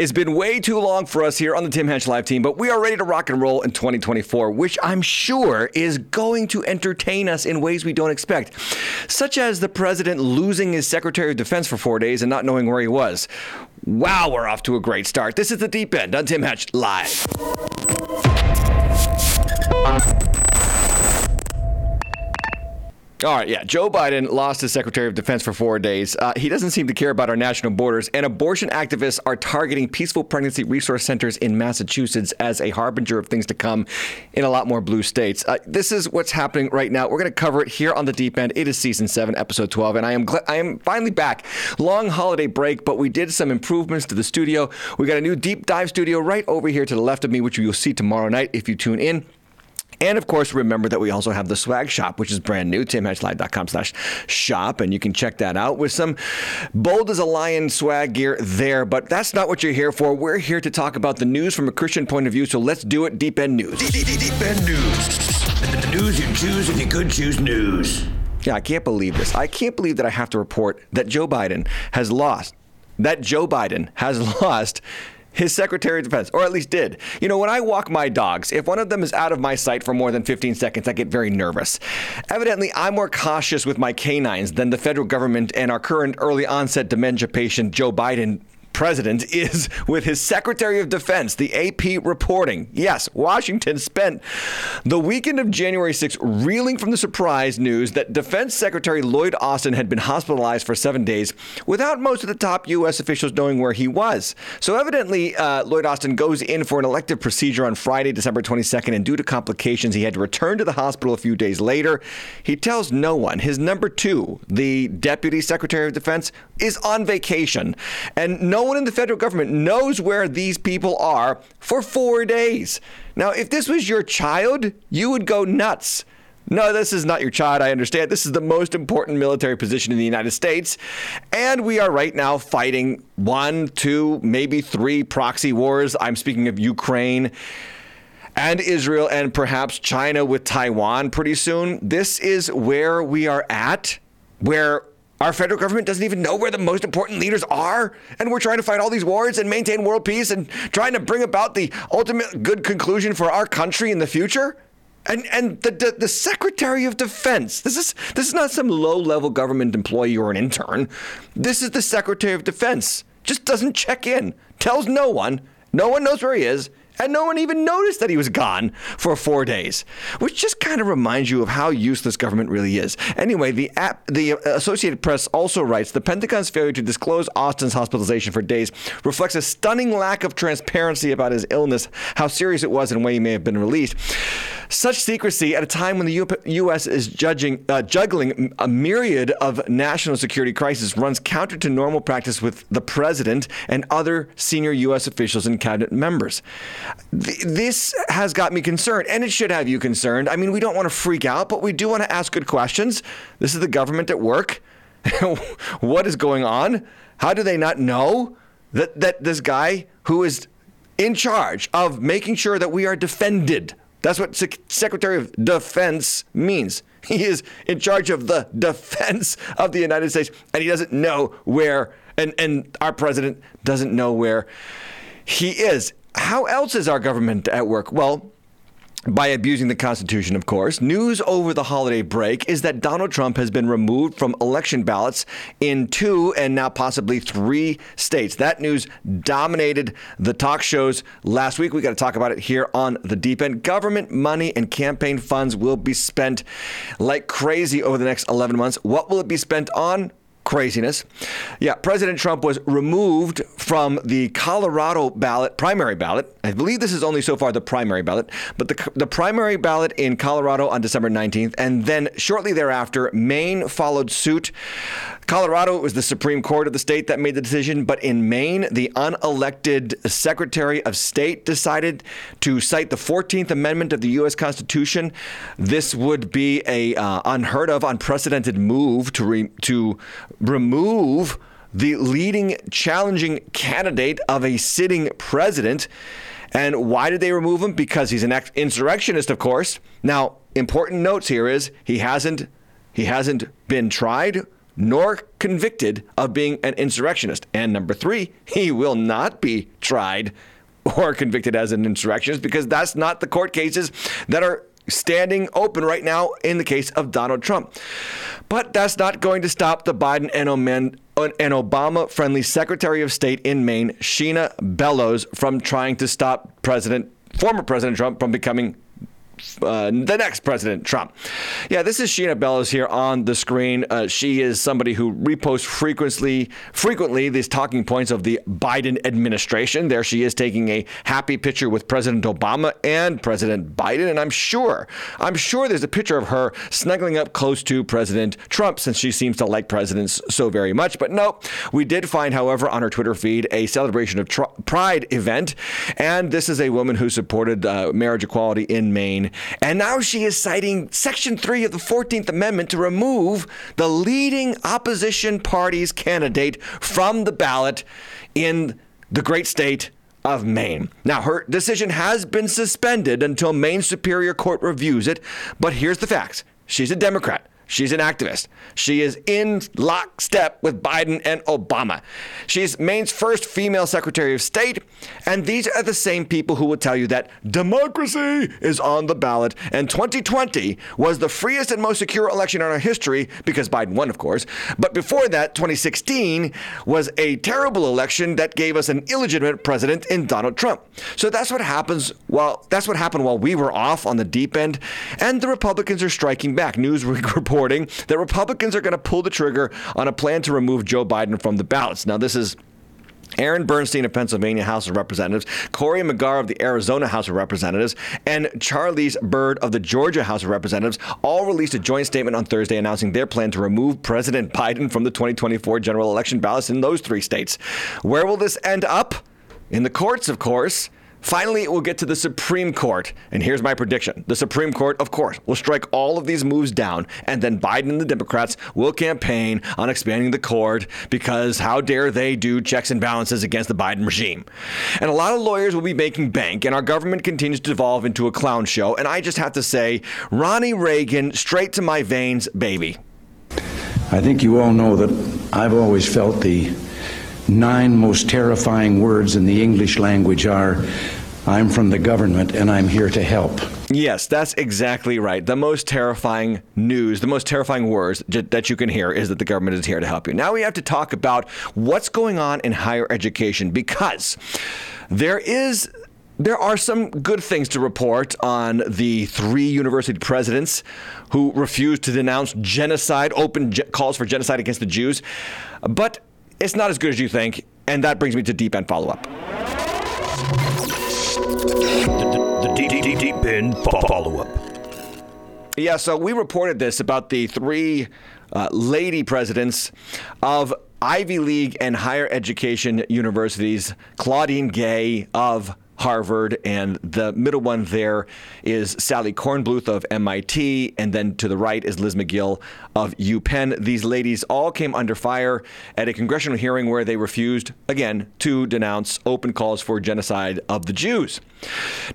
It's been way too long for us here on the Tim Hatch Live team, but we are ready to rock and roll in 2024, which I'm sure is going to entertain us in ways we don't expect, such as the president losing his Secretary of Defense for four days and not knowing where he was. Wow, we're off to a great start. This is the Deep End on Tim Hatch Live. All right, yeah. Joe Biden lost his Secretary of Defense for four days. Uh, he doesn't seem to care about our national borders, and abortion activists are targeting peaceful pregnancy resource centers in Massachusetts as a harbinger of things to come in a lot more blue states. Uh, this is what's happening right now. We're going to cover it here on the Deep End. It is season seven, episode 12, and I am gl- I am finally back. Long holiday break, but we did some improvements to the studio. We got a new deep dive studio right over here to the left of me, which you'll see tomorrow night if you tune in. And of course, remember that we also have the swag shop, which is brand new, timhatchlive.com slash shop. And you can check that out with some bold as a lion swag gear there. But that's not what you're here for. We're here to talk about the news from a Christian point of view. So let's do it. Deep End News. Deep, deep, deep End News. The news you choose if you could choose news. Yeah, I can't believe this. I can't believe that I have to report that Joe Biden has lost. That Joe Biden has lost his Secretary of Defense, or at least did. You know, when I walk my dogs, if one of them is out of my sight for more than 15 seconds, I get very nervous. Evidently, I'm more cautious with my canines than the federal government and our current early onset dementia patient, Joe Biden, president is with his Secretary of Defense, the AP reporting. Yes, Washington spent the weekend of January 6th reeling from the surprise news that Defense Secretary Lloyd Austin had been hospitalized for seven days without most of the top U.S. officials knowing where he was. So evidently, uh, Lloyd Austin goes in for an elective procedure on Friday, December 22nd, and due to complications, he had to return to the hospital a few days later. He tells no one. His number two, the Deputy Secretary of Defense, is on vacation, and no one in the federal government knows where these people are for four days. Now, if this was your child, you would go nuts. No, this is not your child. I understand. This is the most important military position in the United States. And we are right now fighting one, two, maybe three proxy wars. I'm speaking of Ukraine and Israel and perhaps China with Taiwan pretty soon. This is where we are at, where our federal government doesn't even know where the most important leaders are, and we're trying to fight all these wars and maintain world peace and trying to bring about the ultimate good conclusion for our country in the future. And and the, the, the Secretary of Defense. This is this is not some low level government employee or an intern. This is the Secretary of Defense. Just doesn't check in, tells no one. No one knows where he is, and no one even noticed that he was gone for four days, which just kind of reminds you of how useless government really is. Anyway, the app, the Associated Press also writes the Pentagon's failure to disclose Austin's hospitalization for days reflects a stunning lack of transparency about his illness, how serious it was, and when he may have been released. Such secrecy at a time when the U.S. is judging, uh, juggling a myriad of national security crises runs counter to normal practice with the president and other senior U.S. officials and cabinet members. Th- this has got me concerned, and it should have you concerned. I mean, we don't want to freak out, but we do want to ask good questions. This is the government at work. what is going on? How do they not know that, that this guy who is in charge of making sure that we are defended that's what Secretary of Defense means. He is in charge of the defense of the United States, and he doesn't know where, and, and our president doesn't know where he is. How else is our government at work? Well, by abusing the Constitution, of course. News over the holiday break is that Donald Trump has been removed from election ballots in two and now possibly three states. That news dominated the talk shows last week. We got to talk about it here on the deep end. Government money and campaign funds will be spent like crazy over the next 11 months. What will it be spent on? Craziness. Yeah, President Trump was removed from the Colorado ballot, primary ballot. I believe this is only so far the primary ballot, but the, the primary ballot in Colorado on December 19th. And then shortly thereafter, Maine followed suit. Colorado, it was the Supreme Court of the state that made the decision, but in Maine, the unelected Secretary of State decided to cite the 14th Amendment of the U.S. Constitution. This would be a uh, unheard of, unprecedented move to re- to remove the leading challenging candidate of a sitting president. And why did they remove him? Because he's an insurrectionist, of course. Now, important notes here is he hasn't he hasn't been tried nor convicted of being an insurrectionist. And number three, he will not be tried or convicted as an insurrectionist because that's not the court cases that are standing open right now in the case of Donald Trump. But that's not going to stop the Biden and, an Obama friendly Secretary of State in Maine, Shenna Bellows, from trying to stop President, former President Trump from becoming uh, the next President Trump. Yeah, this is Shenna Bellows here on the screen. Uh, she is somebody who reposts frequently, frequently these talking points of the Biden administration. There she is taking a happy picture with President Obama and President Biden, and I'm sure, I'm sure there's a picture of her snuggling up close to President Trump since she seems to like presidents so very much. But no, we did find, however, on her Twitter feed a celebration of tr- Pride event, and this is a woman who supported uh, marriage equality in Maine and now she is citing Section 3 of the 14th Amendment to remove the leading opposition party's candidate from the ballot in the great state of Maine. Now, her decision has been suspended until Maine Superior Court reviews it, but here's the facts. She's a Democrat. She's an activist. She is in lockstep with Biden and Obama. She's Maine's first female Secretary of State. And these are the same people who will tell you that democracy is on the ballot. And 2020 was the freest and most secure election in our history because Biden won, of course. But before that, 2016 was a terrible election that gave us an illegitimate president in Donald Trump. So that's what happens while that's what happened while we were off on the deep end. And the Republicans are striking back. Newsweek report reporting that Republicans are going to pull the trigger on a plan to remove Joe Biden from the ballots. Now, this is Aaron Bernstine of Pennsylvania House of Representatives, Cory McGarr of the Arizona House of Representatives, and Charlice Byrd of the Georgia House of Representatives all released a joint statement on Thursday announcing their plan to remove President Biden from the 2024 general election ballots in those three states. Where will this end up? In the courts, of course. Finally, it will get to the Supreme Court. And here's my prediction the Supreme Court, of course, will strike all of these moves down. And then Biden and the Democrats will campaign on expanding the court because how dare they do checks and balances against the Biden regime? And a lot of lawyers will be making bank, and our government continues to devolve into a clown show. And I just have to say, Ronnie Reagan, straight to my veins, baby. I think you all know that I've always felt the nine most terrifying words in the English language are I'm from the government and I'm here to help. Yes, that's exactly right. The most terrifying news, the most terrifying words that you can hear is that the government is here to help you. Now we have to talk about what's going on in higher education because there is there are some good things to report on the three university presidents who refused to denounce genocide, open ge- calls for genocide against the Jews. But it's not as good as you think, and that brings me to deep end follow up. The, the, deep, deep, deep end follow up. Yeah, so we reported this about the three uh, lady presidents of Ivy League and higher education universities Claudine Gay of Harvard, and the middle one there is Sally Kornbluth of MIT, and then to the right is Liz Magill of UPenn. These ladies all came under fire at a congressional hearing where they refused, again, to denounce open calls for genocide of the Jews.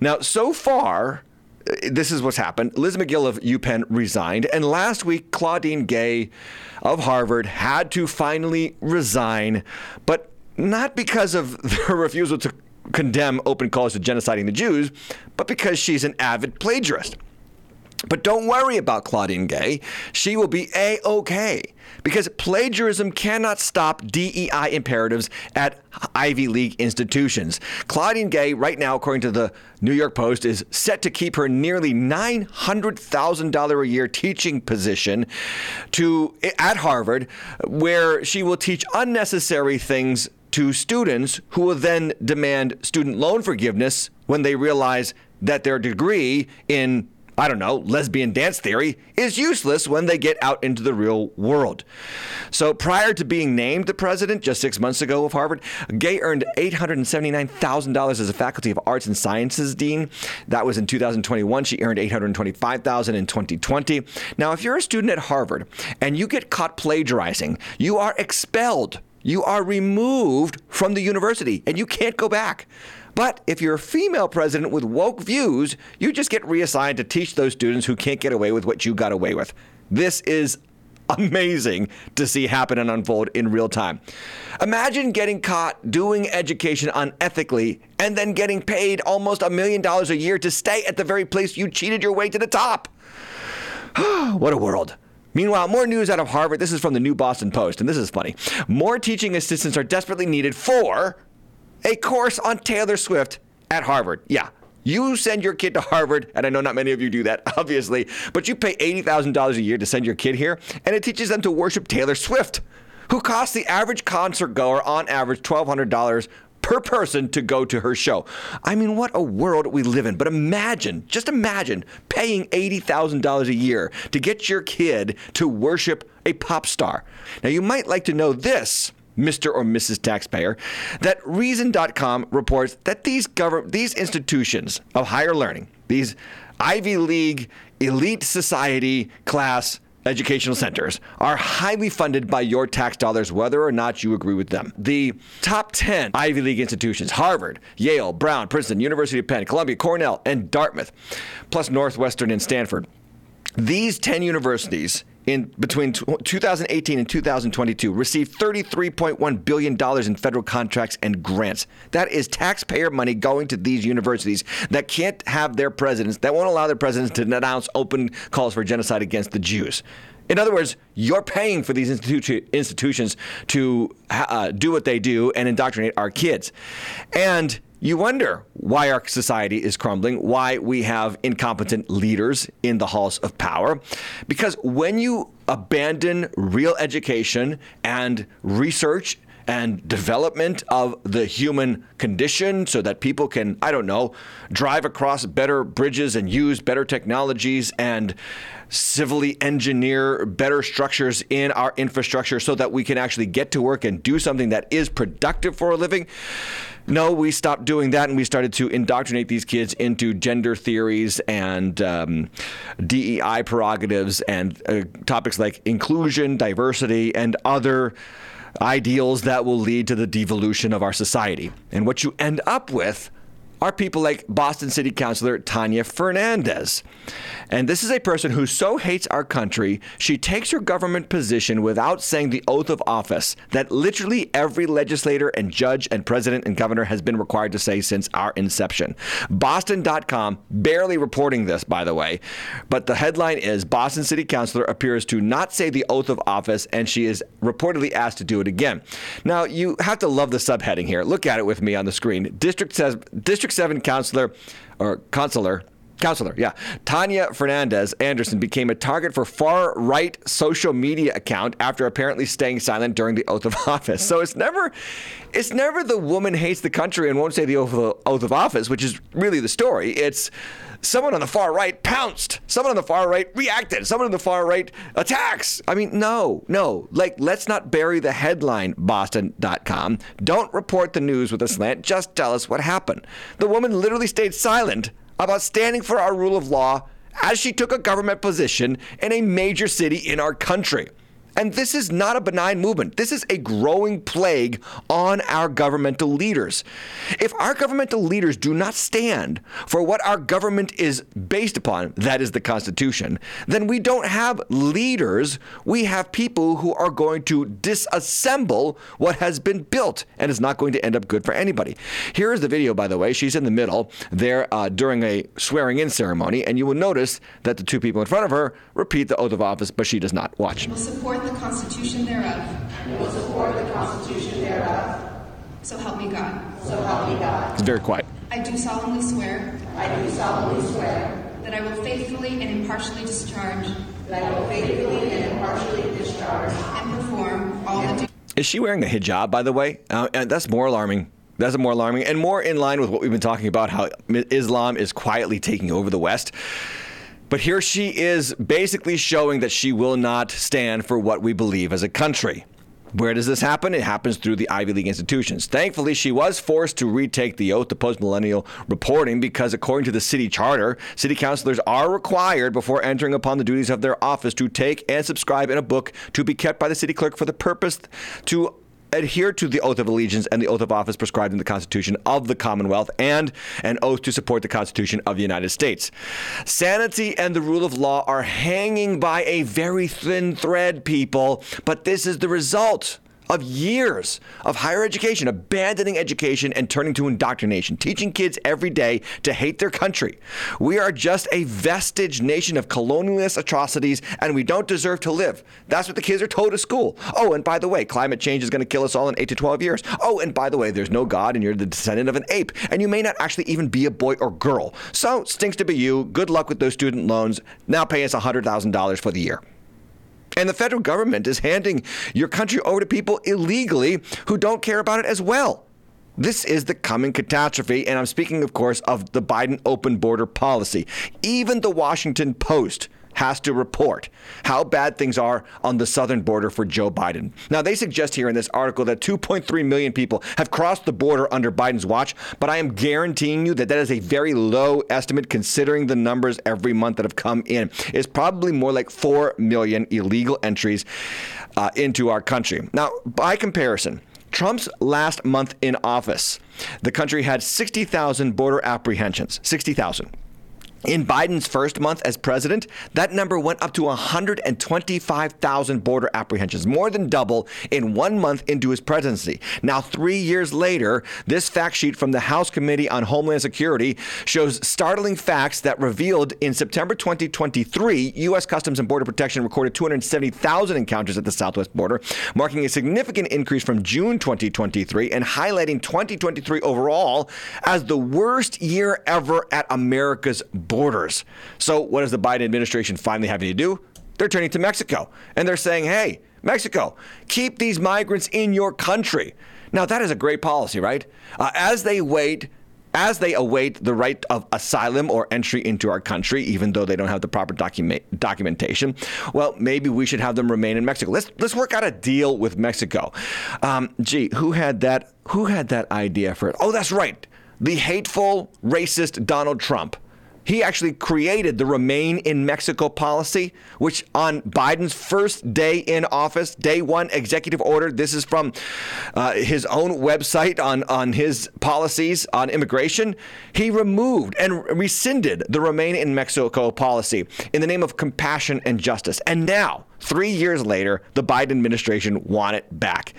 Now, so far, eh, this is what's happened. Liz Magill of UPenn resigned, and last week Claudine Gay of Harvard had to finally resign, but not because of her refusal to condemn open calls to genociding the Jews, but because she's an avid plagiarist. But don't worry about Claudine Gay. She will be A OK because plagiarism cannot stop DEI imperatives at Ivy League institutions. Claudine Gay, right now, according to the New York Post, is set to keep her nearly $900,000 a year teaching position to, at Harvard, where she will teach unnecessary things to students who will then demand student loan forgiveness when they realize that their degree in I don't know, lesbian dance theory is useless when they get out into the real world. So prior to being named the president just six months ago of Harvard, Gay earned $879,000 as a Faculty of Arts and Sciences dean. That was in 2021. She earned $825,000 in 2020. Now, if you're a student at Harvard and you get caught plagiarizing, you are expelled you are removed from the university and you can't go back. But if you're a female president with woke views, you just get reassigned to teach those students who can't get away with what you got away with. This is amazing to see happen and unfold in real time. Imagine getting caught doing education unethically and then getting paid almost a million dollars a year to stay at the very place you cheated your way to the top. what a world. Meanwhile, more news out of Harvard. This is from the New Boston Post, and this is funny. More teaching assistants are desperately needed for a course on Taylor Swift at Harvard. Yeah. You send your kid to Harvard, and I know not many of you do that, obviously, but you pay $80,000 a year to send your kid here, and it teaches them to worship Taylor Swift, who costs the average concert goer on average $1,200 per person to go to her show. I mean, what a world we live in. But imagine, just imagine paying $80,000 a year to get your kid to worship a pop star. Now, you might like to know this. Mr. or Mrs. Taxpayer, that Reason.com reports that these government, these institutions of higher learning, these Ivy League elite society class educational centers are highly funded by your tax dollars, whether or not you agree with them. The top 10 Ivy League institutions Harvard, Yale, Brown, Princeton, University of Penn, Columbia, Cornell, and Dartmouth, plus Northwestern and Stanford. These 10 universities in between 2018 and 2022 received 33.1 billion dollars in federal contracts and grants. That is taxpayer money going to these universities that can't have their presidents that won't allow their presidents to announce open calls for genocide against the Jews. In other words, you're paying for these institu- institutions to uh, do what they do and indoctrinate our kids. And you wonder why our society is crumbling, why we have incompetent leaders in the halls of power. Because when you abandon real education and research and development of the human condition so that people can, I don't know, drive across better bridges and use better technologies and civilly engineer better structures in our infrastructure so that we can actually get to work and do something that is productive for a living. No, we stopped doing that and we started to indoctrinate these kids into gender theories and um, DEI prerogatives and uh, topics like inclusion, diversity, and other ideals that will lead to the devolution of our society. And what you end up with are people like Boston City Councilor Tania Fernandes. And this is a person who so hates our country, she takes her government position without saying the oath of office that literally every legislator and judge and president and governor has been required to say since our inception. Boston.com barely reporting this, by the way, but the headline is Boston City Councilor appears to not say the oath of office, and she is reportedly asked to do it again. Now, you have to love the subheading here. Look at it with me on the screen. District says District 7 Councilor or Consular Counselor, yeah. Tania Fernandes Anderson became a target for far right social media account after apparently staying silent during the oath of office. So it's never it's never the woman hates the country and won't say the oath of, oath of office, which is really the story. It's someone on the far right pounced. Someone on the far right reacted. Someone on the far right attacks. I mean, no, no. Like, let's not bury the headline, Boston.com. Don't report the news with a slant. Just tell us what happened. The woman literally stayed silent about standing for our rule of law as she took a government position in a major city in our country. And this is not a benign movement. This is a growing plague on our governmental leaders. If our governmental leaders do not stand for what our government is based upon, that is the Constitution, then we don't have leaders. We have people who are going to disassemble what has been built and is not going to end up good for anybody. Here is the video, by the way. She's in the middle there uh, during a swearing in ceremony, and you will notice that the two people in front of her repeat the oath of office, but she does not. Watch the Constitution thereof. And will support the Constitution thereof. So help me God. So help me God. It's very quiet. I do solemnly swear. I do solemnly swear. That I will faithfully and impartially discharge. That I will faithfully and impartially discharge. And perform all the duties. Is she wearing a hijab, by the way? Uh, and that's more alarming. That's more alarming and more in line with what we've been talking about how Islam is quietly taking over the West. But here she is basically showing that she will not stand for what we believe as a country. Where does this happen? It happens through the Ivy League institutions. Thankfully, she was forced to retake the oath to post millennial reporting because, according to the city charter, city councilors are required before entering upon the duties of their office to take and subscribe in a book to be kept by the city clerk for the purpose to adhere to the oath of allegiance and the oath of office prescribed in the Constitution of the Commonwealth and an oath to support the Constitution of the United States. Sanity and the rule of law are hanging by a very thin thread, people, but this is the result of years of higher education, abandoning education and turning to indoctrination, teaching kids every day to hate their country. We are just a vestige nation of colonialist atrocities and we don't deserve to live. That's what the kids are told at school. Oh, and by the way, climate change is going to kill us all in 8 to 12 years. Oh, and by the way, there's no God and you're the descendant of an ape and you may not actually even be a boy or girl. So, stinks to be you. Good luck with those student loans. Now pay us $100,000 for the year. And the federal government is handing your country over to people illegally who don't care about it as well. This is the coming catastrophe, and I'm speaking, of course, of the Biden open border policy. Even the Washington Post has to report how bad things are on the southern border for Joe Biden. Now, they suggest here in this article that 2.3 million people have crossed the border under Biden's watch, but I am guaranteeing you that that is a very low estimate considering the numbers every month that have come in. It's probably more like 4 million illegal entries uh, into our country. Now, by comparison, Trump's last month in office, the country had 60,000 border apprehensions. 60,000. In Biden's first month as president, that number went up to 125,000 border apprehensions, more than double in one month into his presidency. Now, three years later, this fact sheet from the House Committee on Homeland Security shows startling facts that revealed in September 2023, U.S. Customs and Border Protection recorded 270,000 encounters at the southwest border, marking a significant increase from June 2023 and highlighting 2023 overall as the worst year ever at America's border borders. So, what is the Biden administration finally having to do? They're turning to Mexico and they're saying, hey, Mexico, keep these migrants in your country. Now, that is a great policy, right? Uh, as they wait, as they await the right of asylum or entry into our country, even though they don't have the proper document, documentation, well, maybe we should have them remain in Mexico. Let's let's work out a deal with Mexico. Um, gee, who had that? Who had that idea for it? Oh, that's right, the hateful, racist Donald Trump. He actually created the Remain in Mexico policy, which on Biden's first day in office, day one executive order, this is from uh, his own website on, on his policies on immigration, he removed and rescinded the Remain in Mexico policy in the name of compassion and justice. And now, three years later, the Biden administration want it back.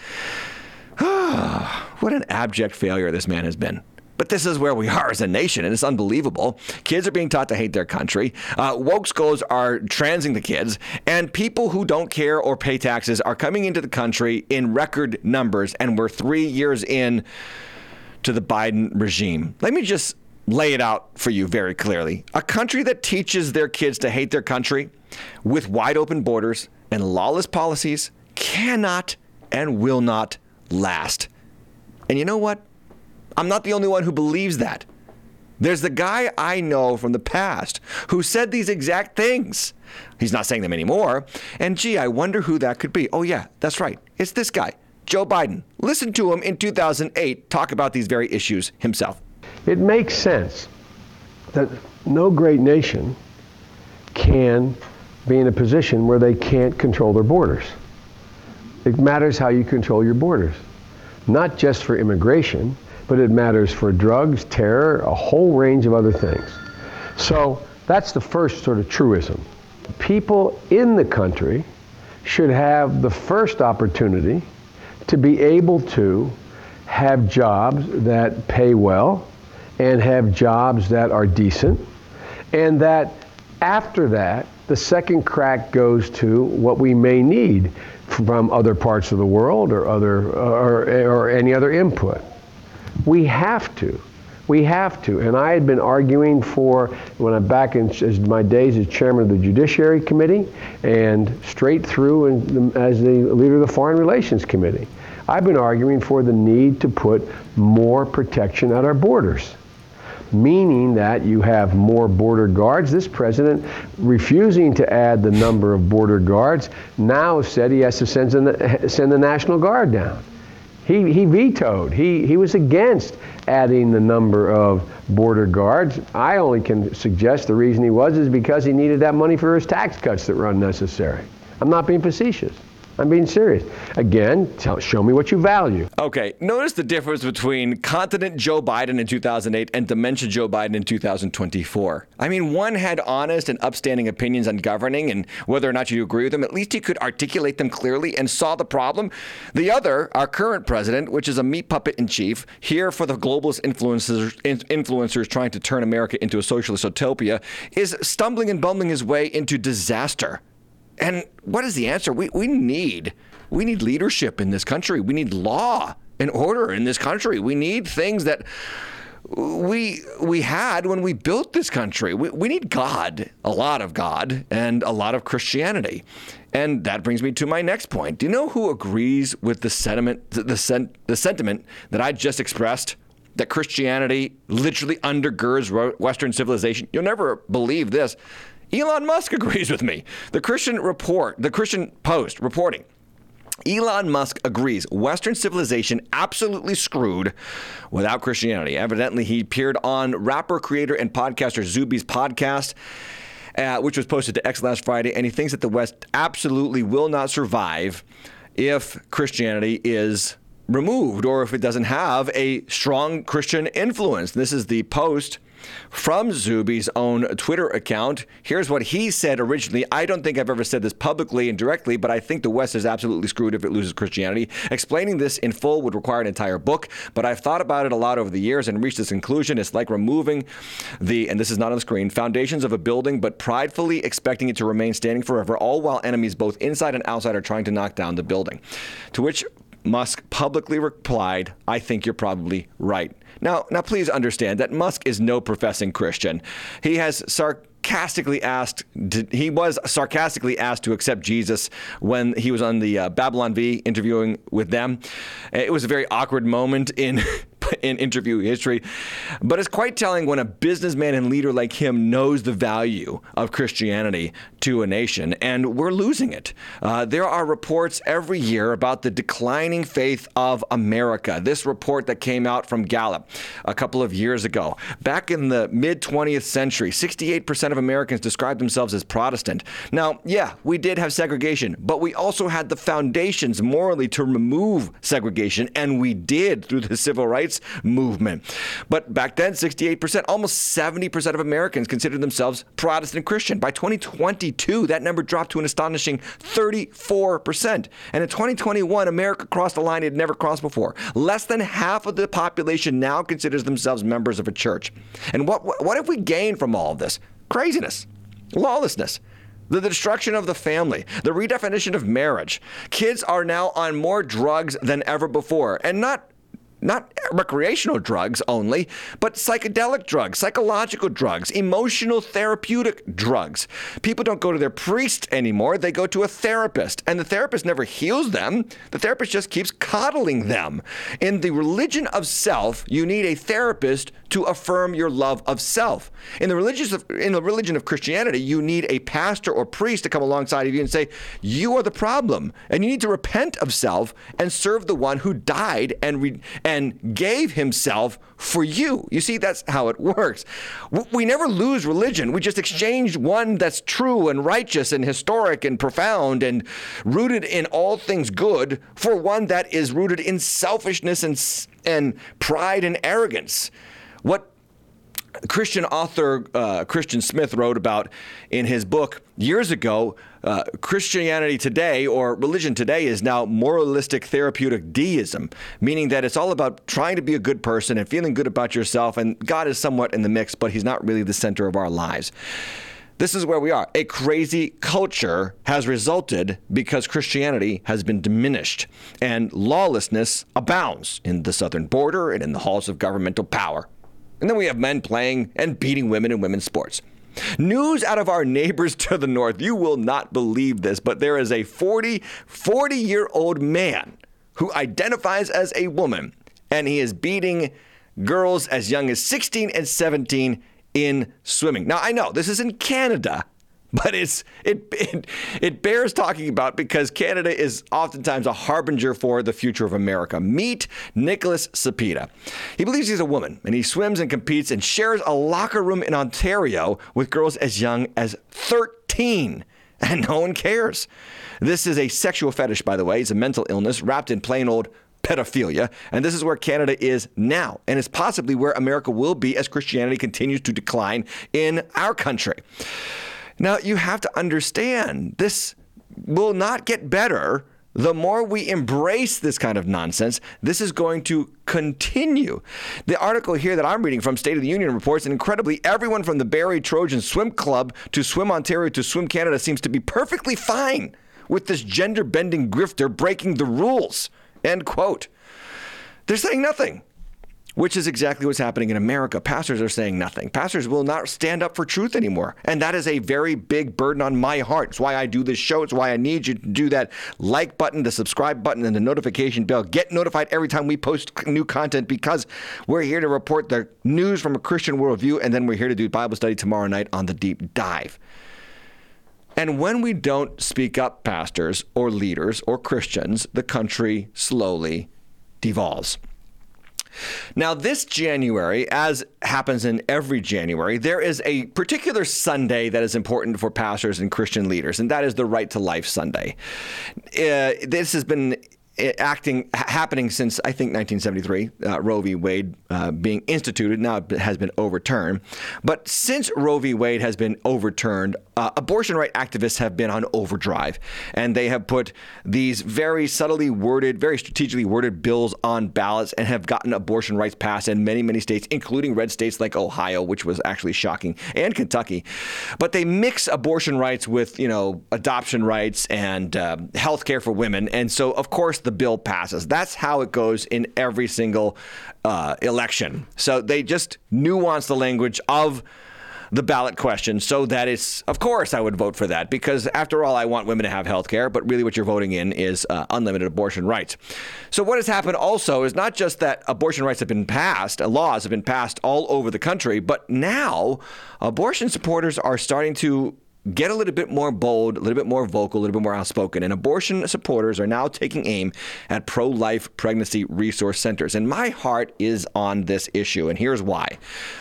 what an abject failure this man has been. But this is where we are as a nation, and it's unbelievable. Kids are being taught to hate their country. Uh, woke schools are transing the kids, and people who don't care or pay taxes are coming into the country in record numbers. And we're three years in to the Biden regime. Let me just lay it out for you very clearly. A country that teaches their kids to hate their country with wide open borders and lawless policies cannot and will not last. And you know what? I'm not the only one who believes that. There's the guy I know from the past who said these exact things. He's not saying them anymore. And gee, I wonder who that could be. Oh, yeah, that's right. It's this guy, Joe Biden. Listen to him in 2008 talk about these very issues himself. It makes sense that no great nation can be in a position where they can't control their borders. It matters how you control your borders, not just for immigration but it matters for drugs, terror, a whole range of other things. So that's the first sort of truism. People in the country should have the first opportunity to be able to have jobs that pay well and have jobs that are decent, and that after that, the second crack goes to what we may need from other parts of the world or other or, or any other input. We have to. We have to. And I had been arguing for, when I'm back in as my days as chairman of the Judiciary Committee and straight through in, as the leader of the Foreign Relations Committee, I've been arguing for the need to put more protection at our borders meaning that you have more border guards. This president, refusing to add the number of border guards, now said he has to send the, send the National Guard down. He, he vetoed. He, he was against adding the number of border guards. I only can suggest the reason he was is because he needed that money for his tax cuts that were unnecessary. I'm not being facetious. I'm being serious. Again, tell, show me what you value. Okay, notice the difference between continent Joe Biden in 2008 and dementia Joe Biden in 2024. I mean, one had honest and upstanding opinions on governing and whether or not you agree with them. At least he could articulate them clearly and saw the problem. The other, our current president, which is a meat puppet in chief, here for the globalist influencers, influencers trying to turn America into a socialist utopia, is stumbling and bumbling his way into disaster. And what is the answer? We, we need we need leadership in this country. We need law and order in this country. We need things that we we had when we built this country. We, we need God, a lot of God, and a lot of Christianity. And that brings me to my next point. Do you know who agrees with the sentiment the, the, the sentiment that I just expressed? That Christianity literally undergirds Western civilization. You'll never believe this. Elon Musk agrees with me. The Christian Report, the Christian Post reporting. Elon Musk agrees Western civilization absolutely screwed without Christianity. Evidently, he appeared on rapper, creator, and podcaster Zuby's podcast. Uh, which was posted to X last Friday, and he thinks that the West absolutely will not survive if Christianity is removed or if it doesn't have a strong Christian influence. This is the post from Zuby's own Twitter account. Here's what he said originally. I don't think I've ever said this publicly and directly, but I think the West is absolutely screwed if it loses Christianity. Explaining this in full would require an entire book, but I've thought about it a lot over the years and reached this conclusion. It's like removing the, and this is not on the screen, foundations of a building, but pridefully expecting it to remain standing forever, all while enemies both inside and outside are trying to knock down the building. To which Musk publicly replied, I think you're probably right. Now, now please understand that Musk is no professing Christian. He has sarcastically asked he was sarcastically asked to accept Jesus when he was on the uh, Babylon Bee interviewing with them. It was a very awkward moment in in interview history. But it's quite telling when a businessman and leader like him knows the value of Christianity to a nation, and we're losing it. Uh, there are reports every year about the declining faith of America. This report that came out from Gallup a couple of years ago. Back in the mid 20th century, 68% of Americans described themselves as Protestant. Now, yeah, we did have segregation, but we also had the foundations morally to remove segregation, and we did through the civil rights rights movement. But back then, 68%, almost 70% of Americans considered themselves Protestant Christian. By 2022, that number dropped to an astonishing 34%. And in 2021, America crossed a line it had never crossed before. Less than half of the population now considers themselves members of a church. And what, what have we gained from all of this? Craziness, lawlessness the destruction of the family, the redefinition of marriage. Kids are now on more drugs than ever before, and not not recreational drugs only, but psychedelic drugs, psychological drugs, emotional therapeutic drugs. People don't go to their priest anymore, they go to a therapist. And the therapist never heals them, the therapist just keeps coddling them. In the religion of self, you need a therapist to affirm your love of self. In the, religious of, in the religion of Christianity, you need a pastor or priest to come alongside of you and say, You are the problem, and you need to repent of self and serve the one who died and, re- and gave himself for you. You see, that's how it works. We never lose religion. We just exchange one that's true and righteous and historic and profound and rooted in all things good for one that is rooted in selfishness and, and pride and arrogance. What Christian author uh, Christian Smith wrote about in his book years ago. Uh, Christianity today, or religion today, is now moralistic therapeutic deism, meaning that it's all about trying to be a good person and feeling good about yourself, and God is somewhat in the mix, but He's not really the center of our lives. This is where we are. A crazy culture has resulted because Christianity has been diminished, and lawlessness abounds in the southern border and in the halls of governmental power. And then we have men playing and beating women in women's sports. News out of our neighbors to the north. You will not believe this, but there is a 40, 40 year old man who identifies as a woman, and he is beating girls as young as 16 and 17 in swimming. Now, I know this is in Canada, but it's it, it it bears talking about because Canada is oftentimes a harbinger for the future of America. Meet Nicholas Cepeda. He believes he's a woman and he swims and competes and shares a locker room in Ontario with girls as young as 13. and no one cares. This is a sexual fetish, by the way. It's a mental illness wrapped in plain old pedophilia. And this is where Canada is now. And it's possibly where America will be as Christianity continues to decline in our country. Now, you have to understand this will not get better. The more we embrace this kind of nonsense, this is going to continue. The article here that I'm reading from State of the Union reports, and incredibly, everyone from the Barrie Trojan Swim Club to Swim Ontario to Swim Canada seems to be perfectly fine with this gender bending grifter breaking the rules. End quote. They're saying nothing, which is exactly what's happening in America. Pastors are saying nothing. Pastors will not stand up for truth anymore. And that is a very big burden on my heart. It's why I do this show. It's why I need you to do that like button, the subscribe button, and the notification bell. Get notified every time we post new content because we're here to report the news from a Christian worldview, and then we're here to do Bible study tomorrow night on the deep dive. And when we don't speak up, pastors or leaders or Christians, the country slowly devolves. Now, this January, as happens in every January, there is a particular Sunday that is important for pastors and Christian leaders, and that is the Right to Life Sunday. Uh, this has been acting happening since I think 1973, uh, Roe v. Wade uh, being instituted. Now it has been overturned, but since Roe v. Wade has been overturned, uh, abortion right activists have been on overdrive, and they have put these very subtly worded, very strategically worded bills on ballots and have gotten abortion rights passed in many, many states, including red states like Ohio, which was actually shocking, and Kentucky. But they mix abortion rights with you know adoption rights and uh, health care for women, and so of course the bill passes. That's how it goes in every single uh, election. So they just nuance the language of the ballot question so that it's, of course, I would vote for that because, after all, I want women to have health care, but really what you're voting in is uh, unlimited abortion rights. So, what has happened also is not just that abortion rights have been passed, uh, laws have been passed all over the country, but now abortion supporters are starting to get a little bit more bold, a little bit more vocal, a little bit more outspoken. And abortion supporters are now taking aim at pro life pregnancy resource centers. And my heart is on this issue. And here's why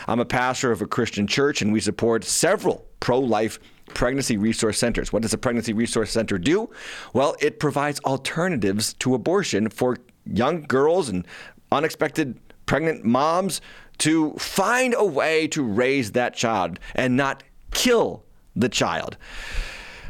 I'm a pastor of a Christian church, and we support several pro life pregnancy resource centers. What does a pregnancy resource center do? Well, it provides alternatives to abortion for young girls and unexpected pregnant moms to find a way to raise that child and not kill the child.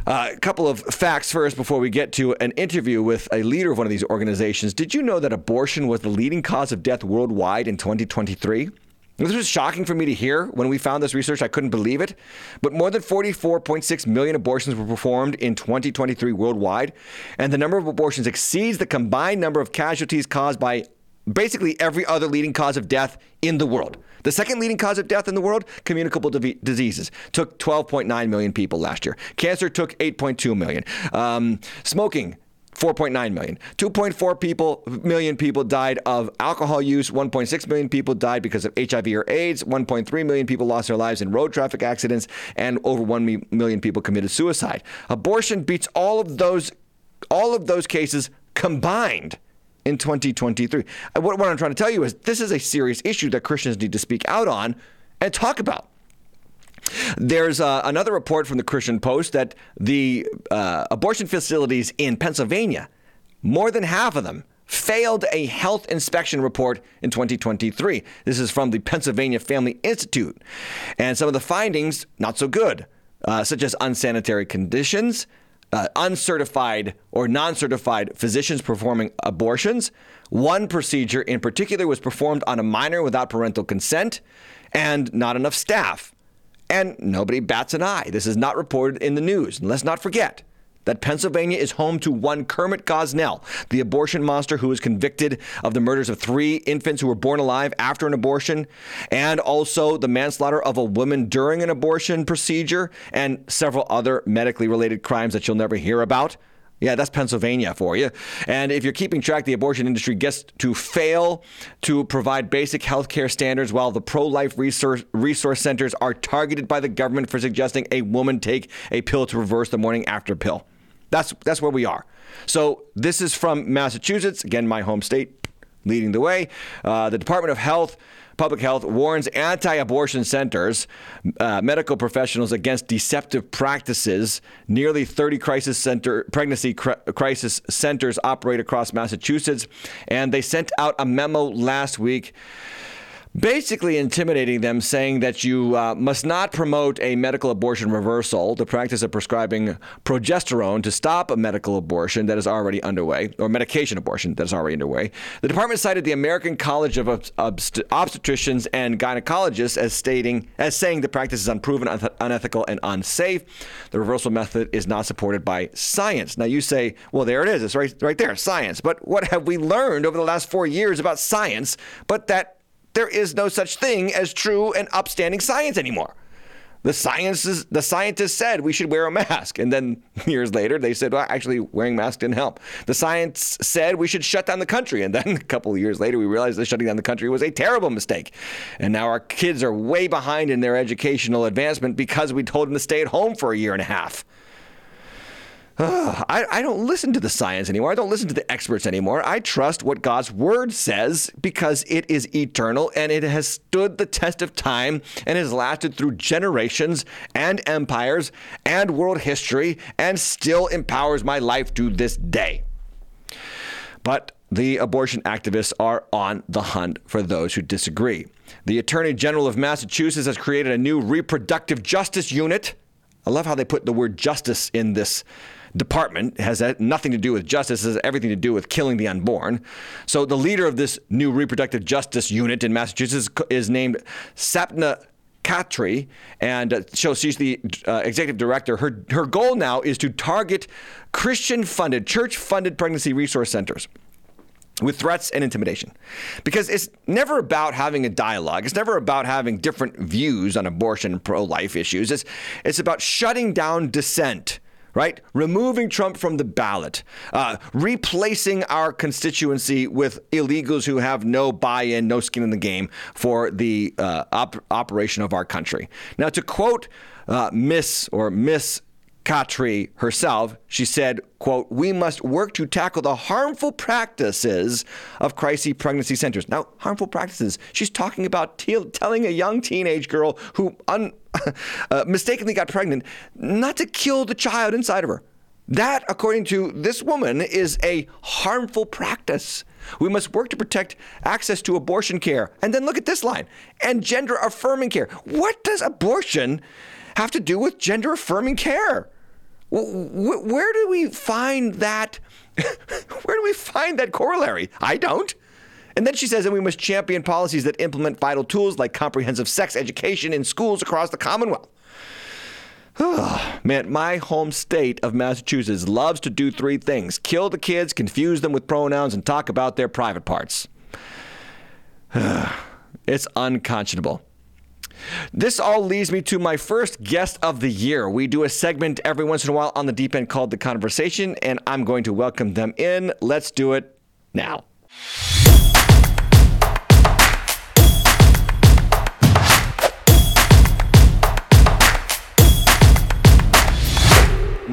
Uh, a couple of facts first before we get to an interview with a leader of one of these organizations. Did you know that abortion was the leading cause of death worldwide in 2023? This was shocking for me to hear when we found this research. I couldn't believe it. But more than 44.6 million abortions were performed in 2023 worldwide. And the number of abortions exceeds the combined number of casualties caused by basically every other leading cause of death in the world. The second leading cause of death in the world, communicable diseases, took 12.9 million people last year. Cancer took 8.2 million. Um, smoking, 4.9 million. 2.4 people million people died of alcohol use. 1.6 million people died because of HIV or AIDS. 1.3 million people lost their lives in road traffic accidents, and over 1 million people committed suicide. Abortion beats all of those all of those cases combined in 2023. Uh, what, what I'm trying to tell you is this is a serious issue that Christians need to speak out on and talk about. There's uh, another report from the Christian Post that the uh, abortion facilities in Pennsylvania, more than half of them, failed a health inspection report in 2023. This is from the Pennsylvania Family Institute. And some of the findings, not so good, uh, such as unsanitary conditions, uh, uncertified or non certified physicians performing abortions. One procedure in particular was performed on a minor without parental consent and not enough staff. And nobody bats an eye. This is not reported in the news. And let's not forget that Pennsylvania is home to one Kermit Gosnell, the abortion monster who was convicted of the murders of three infants who were born alive after an abortion, and also the manslaughter of a woman during an abortion procedure, and several other medically related crimes that you'll never hear about. Yeah, that's Pennsylvania for you. And if you're keeping track, the abortion industry gets to fail to provide basic health care standards while the pro life resource, resource centers are targeted by the government for suggesting a woman take a pill to reverse the morning after pill. That's that's where we are. So this is from Massachusetts, again my home state, leading the way. Uh, the Department of Health Public Health warns anti abortion centers, uh, medical professionals against deceptive practices. Nearly 30 crisis center, pregnancy cr- crisis centers operate across Massachusetts, and they sent out a memo last week basically intimidating them, saying that you uh, must not promote a medical abortion reversal, the practice of prescribing progesterone to stop a medical abortion that is already underway, or medication abortion that is already underway. The department cited the American College of Obst- Obstetricians and Gynecologists as stating, as saying the practice is unproven, uneth- unethical, and unsafe. The reversal method is not supported by science. Now you say, well, there it is. It's right, right there, science. But what have we learned over the last four years about science? But that there is no such thing as true and upstanding science anymore. The sciences, the scientists said we should wear a mask, and then years later they said, well, actually wearing masks didn't help. The science said we should shut down the country, and then a couple of years later we realized that shutting down the country was a terrible mistake. And now our kids are way behind in their educational advancement because we told them to stay at home for a year and a half. I, I don't listen to the science anymore. I don't listen to the experts anymore. I trust what God's word says because it is eternal and it has stood the test of time and has lasted through generations and empires and world history and still empowers my life to this day. But the abortion activists are on the hunt for those who disagree. The Attorney General of Massachusetts has created a new reproductive justice unit. I love how they put the word justice in this department has nothing to do with justice, has everything to do with killing the unborn. So the leader of this new reproductive justice unit in Massachusetts is named Sapna Khatri, and uh, so she's the uh, executive director. Her her goal now is to target Christian-funded, church-funded pregnancy resource centers with threats and intimidation. Because it's never about having a dialogue. It's never about having different views on abortion and pro-life issues. It's it's about shutting down dissent right? Removing Trump from the ballot, uh, replacing our constituency with illegals who have no buy in, no skin in the game for the uh, op- operation of our country. Now, to quote uh, Miss or Miss Khatri herself, she said, quote, we must work to tackle the harmful practices of crisis pregnancy centers. Now, harmful practices, she's talking about te- telling a young teenage girl who un- uh, mistakenly got pregnant not to kill the child inside of her. That, according to this woman, is a harmful practice. We must work to protect access to abortion care. And then look at this line and gender affirming care. What does abortion have to do with gender affirming care? Where do we find that? Where do we find that corollary? I don't. And then she says that we must champion policies that implement vital tools like comprehensive sex education in schools across the Commonwealth. Man, my home state of Massachusetts loves to do three things kill the kids, confuse them with pronouns, and talk about their private parts. it's unconscionable. This all leads me to my first guest of the year. We do a segment every once in a while on the deep end called The Conversation, and I'm going to welcome them in. Let's do it now.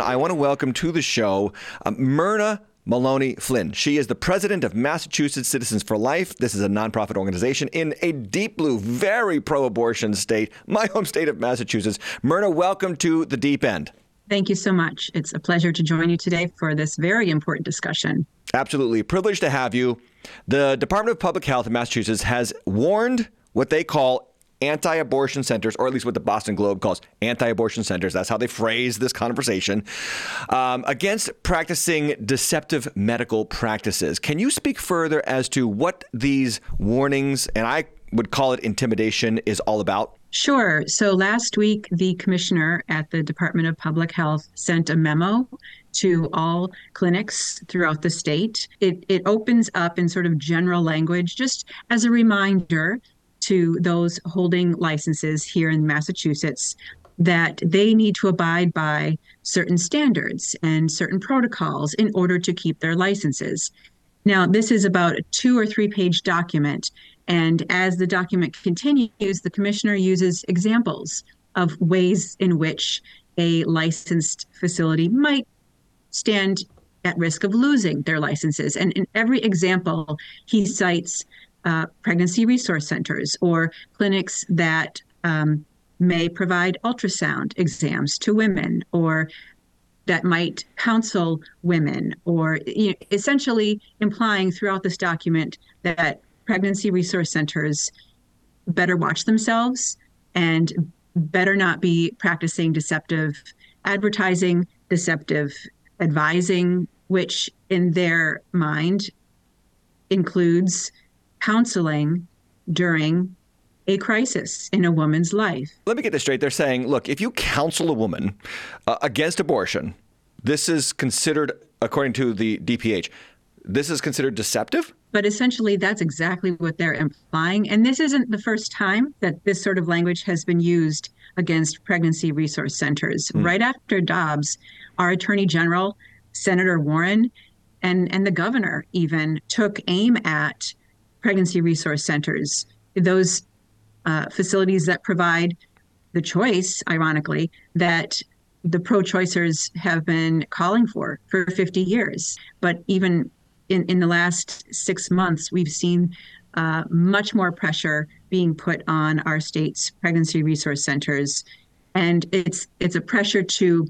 I want to welcome to the show uh, Myrna Maloney Flynn. She is the president of Massachusetts Citizens for Life. This is a nonprofit organization in a deep blue, very pro abortion state, my home state of Massachusetts. Myrna, welcome to the deep end. Thank you so much. It's a pleasure to join you today for this very important discussion. Absolutely. Privileged to have you. The Department of Public Health in Massachusetts has warned what they call anti abortion centers, or at least what the Boston Globe calls anti abortion centers. That's how they phrase this conversation um, against practicing deceptive medical practices. Can you speak further as to what these warnings, and I would call it intimidation, is all about? Sure. So last week, the commissioner at the Department of Public Health sent a memo to all clinics throughout the state. It, it opens up in sort of general language, just as a reminder to those holding licenses here in Massachusetts that they need to abide by certain standards and certain protocols in order to keep their licenses. Now, this is about a two or three page document. And as the document continues, the commissioner uses examples of ways in which a licensed facility might stand at risk of losing their licenses. And in every example, he cites uh, pregnancy resource centers or clinics that um, may provide ultrasound exams to women or that might counsel women or you know, essentially implying throughout this document that pregnancy resource centers better watch themselves and better not be practicing deceptive advertising, deceptive advising, which in their mind includes counseling during a crisis in a woman's life. Let me get this straight. They're saying, look, if you counsel a woman uh, against abortion, this is considered, according to the DPH, this is considered deceptive? But essentially, that's exactly what they're implying. And this isn't the first time that this sort of language has been used against pregnancy resource centers. Mm. Right after Dobbs, our Attorney General, Senator Warren, and, and the governor even took aim at pregnancy resource centers, those uh, facilities that provide the choice, ironically, that the pro choicers have been calling for for 50 years. But even in, in the last six months, we've seen uh, much more pressure being put on our state's pregnancy resource centers. And it's it's a pressure to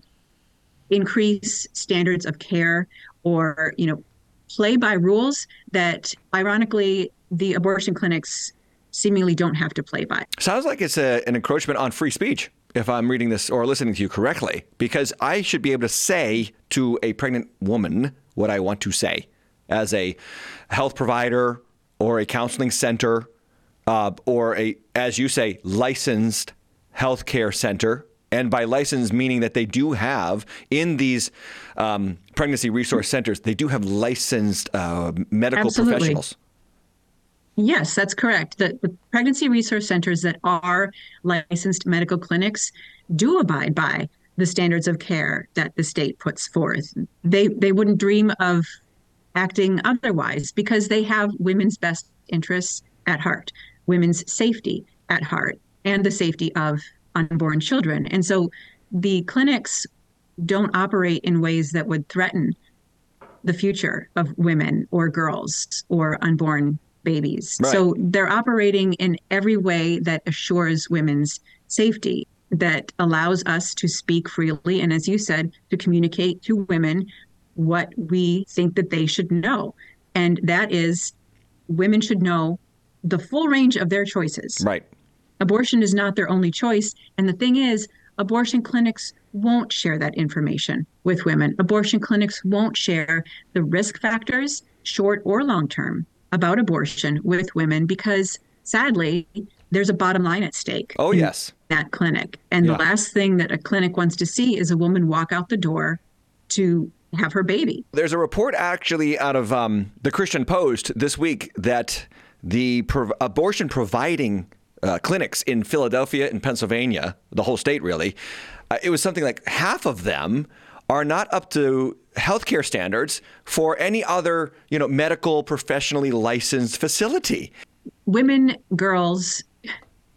increase standards of care or, you know, play by rules that ironically the abortion clinics seemingly don't have to play by. Sounds like it's a, an encroachment on free speech, if I'm reading this or listening to you correctly, because I should be able to say to a pregnant woman what I want to say as a health provider or a counseling center uh, or a, as you say, licensed healthcare center. And by licensed, meaning that they do have in these um, pregnancy resource centers, they do have licensed uh, medical Absolutely. professionals. Yes, that's correct. The, the, pregnancy resource centers that are licensed medical clinics do abide by the standards of care that the state puts forth. They they wouldn't dream of acting otherwise because they have women's best interests at heart, women's safety at heart, and the safety of unborn children. And so the clinics don't operate in ways that would threaten the future of women or girls or unborn babies. Right. So they're operating in every way that assures women's safety, that allows us to speak freely. And as you said, to communicate to women what we think that they should know. And that is women should know the full range of their choices. Right. Abortion is not their only choice. And the thing is, abortion clinics won't share that information with women. Abortion clinics won't share the risk factors, short or long term, about abortion with women because sadly, there's a bottom line at stake. Oh, yes. That clinic. And yeah. the last thing that a clinic wants to see is a woman walk out the door to have her baby. There's a report actually out of um, the Christian Post this week that the pro- abortion providing uh, clinics in Philadelphia and Pennsylvania, the whole state really, uh, it was something like half of them are not up to healthcare standards for any other, you know, medical professionally licensed facility. Women, girls,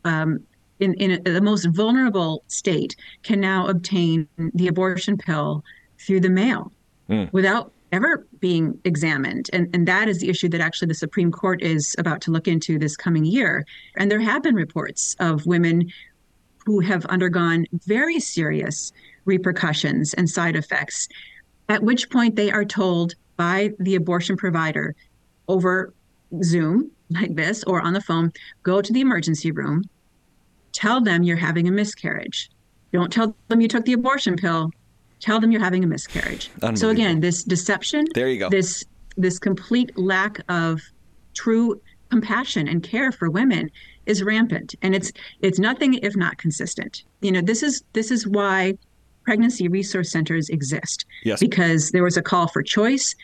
um, in, in the most vulnerable state can now obtain the abortion pill through the mail mm. without ever being examined. And, and that is the issue that actually the Supreme Court is about to look into this coming year. And there have been reports of women who have undergone very serious repercussions and side effects, at which point they are told by the abortion provider over Zoom, like this, or on the phone go to the emergency room, tell them you're having a miscarriage. Don't tell them you took the abortion pill. Tell them you're having a miscarriage. So again, this deception, there you go. This this complete lack of true compassion and care for women is rampant and it's it's nothing if not consistent. You know, this is this is why pregnancy resource centers exist. Yes. Because there was a call for choice.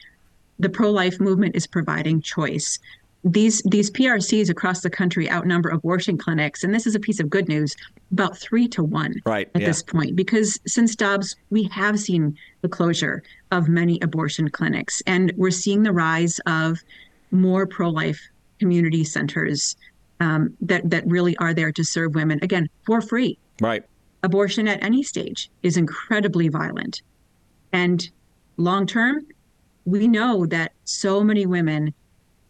The pro life movement is providing choice. These these PRCs across the country outnumber abortion clinics, and this is a piece of good news, about three to one right, at yeah. this point. Because since Dobbs, we have seen the closure of many abortion clinics, and we're seeing the rise of more pro life community centers um, that that really are there to serve women again for free. Right abortion at any stage is incredibly violent. And long term, we know that so many women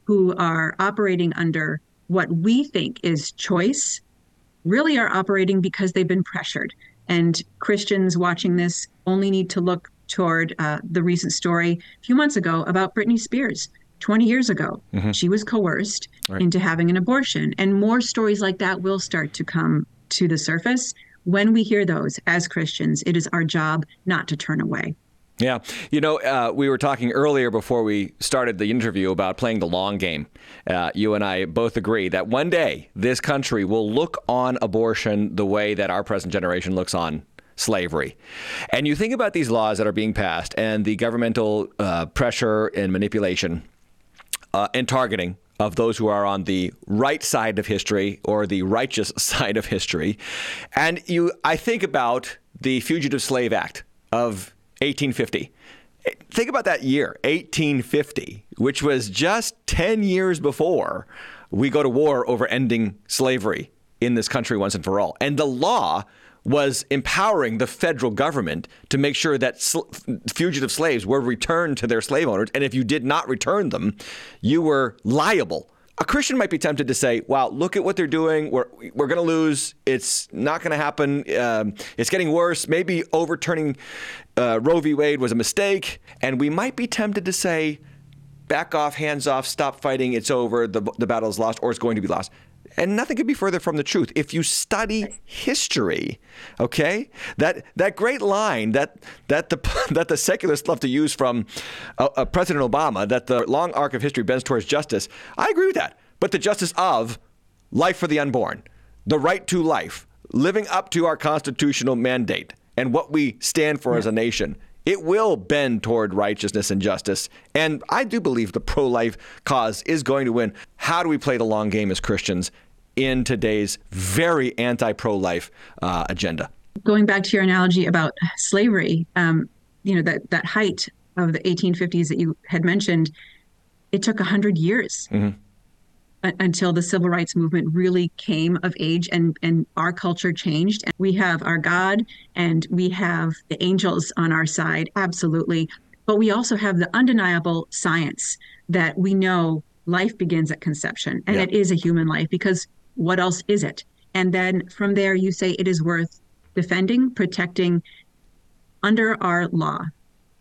who are operating under what we think is choice really are operating because they've been pressured. And Christians watching this only need to look toward uh, the recent story a few months ago about Britney Spears. 20 years ago, mm-hmm. she was coerced right. into having an abortion. And more stories like that will start to come to the surface. When we hear those as Christians, it is our job not to turn away. Yeah. You know, uh, we were talking earlier before we started the interview about playing the long game. Uh, you and I both agree that one day this country will look on abortion the way that our present generation looks on slavery. And you think about these laws that are being passed and the governmental uh, pressure and manipulation uh, and targeting of those who are on the right side of history or the righteous side of history. And you, I think about the Fugitive Slave Act of 1850. Think about that year, 1850, which was just 10 years before we go to war over ending slavery in this country once and for all. And the law was empowering the federal government to make sure that sl- fugitive slaves were returned to their slave owners. And if you did not return them, you were liable a Christian might be tempted to say, wow, look at what they're doing. We're, we're going to lose. It's not going to happen. Um, it's getting worse. Maybe overturning uh, Roe v. Wade was a mistake. And we might be tempted to say, back off, hands off, stop fighting. It's over. The, the battle is lost or it's going to be lost. And nothing could be further from the truth. If you study history, okay, that that great line that that the that the secularists love to use from uh, uh, President Obama, that the long arc of history bends towards justice. I agree with that. But the justice of life for the unborn, the right to life, living up to our constitutional mandate and what we stand for yeah. as a nation it will bend toward righteousness and justice. And I do believe the pro life cause is going to win. How do we play the long game as Christians in today's very anti pro life uh, agenda? Going back to your analogy about slavery, um, you know, that, that height of the 1850s that you had mentioned, it took 100 years. Mm-hmm until the civil rights movement really came of age and, and our culture changed. And we have our God and we have the angels on our side, absolutely. But we also have the undeniable science that we know life begins at conception and yeah. it is a human life because what else is it? And then from there, you say it is worth defending, protecting under our law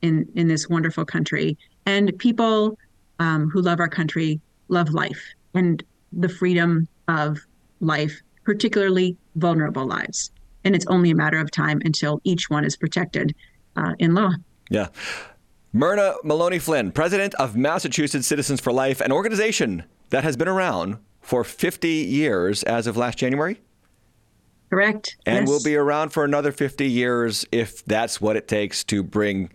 in, in this wonderful country. And people um, who love our country love life and the freedom of life, particularly vulnerable lives. And it's only a matter of time until each one is protected uh, in law. Yeah. Myrna Maloney Flynn, president of Massachusetts Citizens for Life, an organization that has been around for 50 years as of last January. Correct. And yes. will be around for another 50 years if that's what it takes to bring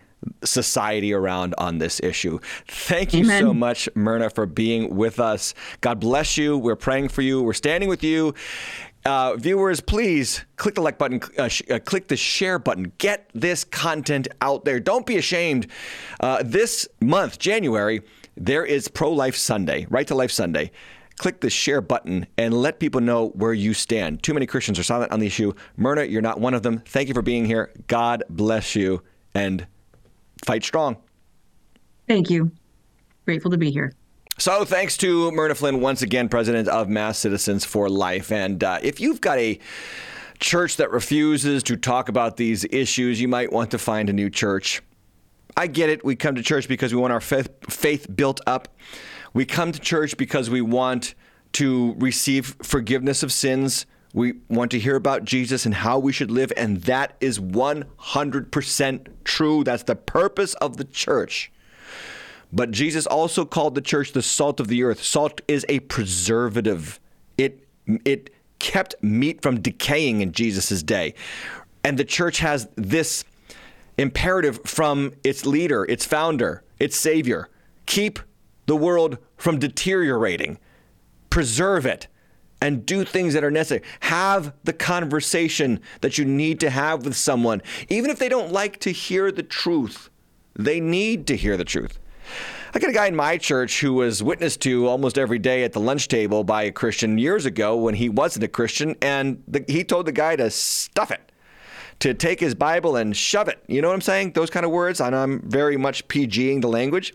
society around on this issue. Thank you Amen. so much, Myrna, for being with us. God bless you. We're praying for you. We're standing with you. Uh, viewers, please click the like button, uh, sh- uh, click the share button. Get this content out there. Don't be ashamed. Uh, this month, January, there is Pro Life Sunday, Right to Life Sunday. Click the share button and let people know where you stand. Too many Christians are silent on the issue. Myrna, you're not one of them. Thank you for being here. God bless you. And fight strong. Thank you. Grateful to be here. So, thanks to Myrna Flynn, once again, president of Mass Citizens for Life. And uh, if you've got a church that refuses to talk about these issues, you might want to find a new church. I get it. We come to church because we want our faith, faith built up. We come to church because we want to receive forgiveness of sins we want to hear about Jesus and how we should live, and that is 100% true. That's the purpose of the church. But Jesus also called the church the salt of the earth. Salt is a preservative. It it kept meat from decaying in Jesus' day. And the church has this imperative from its leader, its founder, its savior. Keep the world from deteriorating. Preserve it and do things that are necessary. Have the conversation that you need to have with someone, even if they don't like to hear the truth. They need to hear the truth. I got a guy in my church who was witnessed to almost every day at the lunch table by a Christian years ago when he wasn't a Christian, and the, he told the guy to stuff it, to take his Bible and shove it. You know what I'm saying? Those kind of words. And I'm very much PGing the language.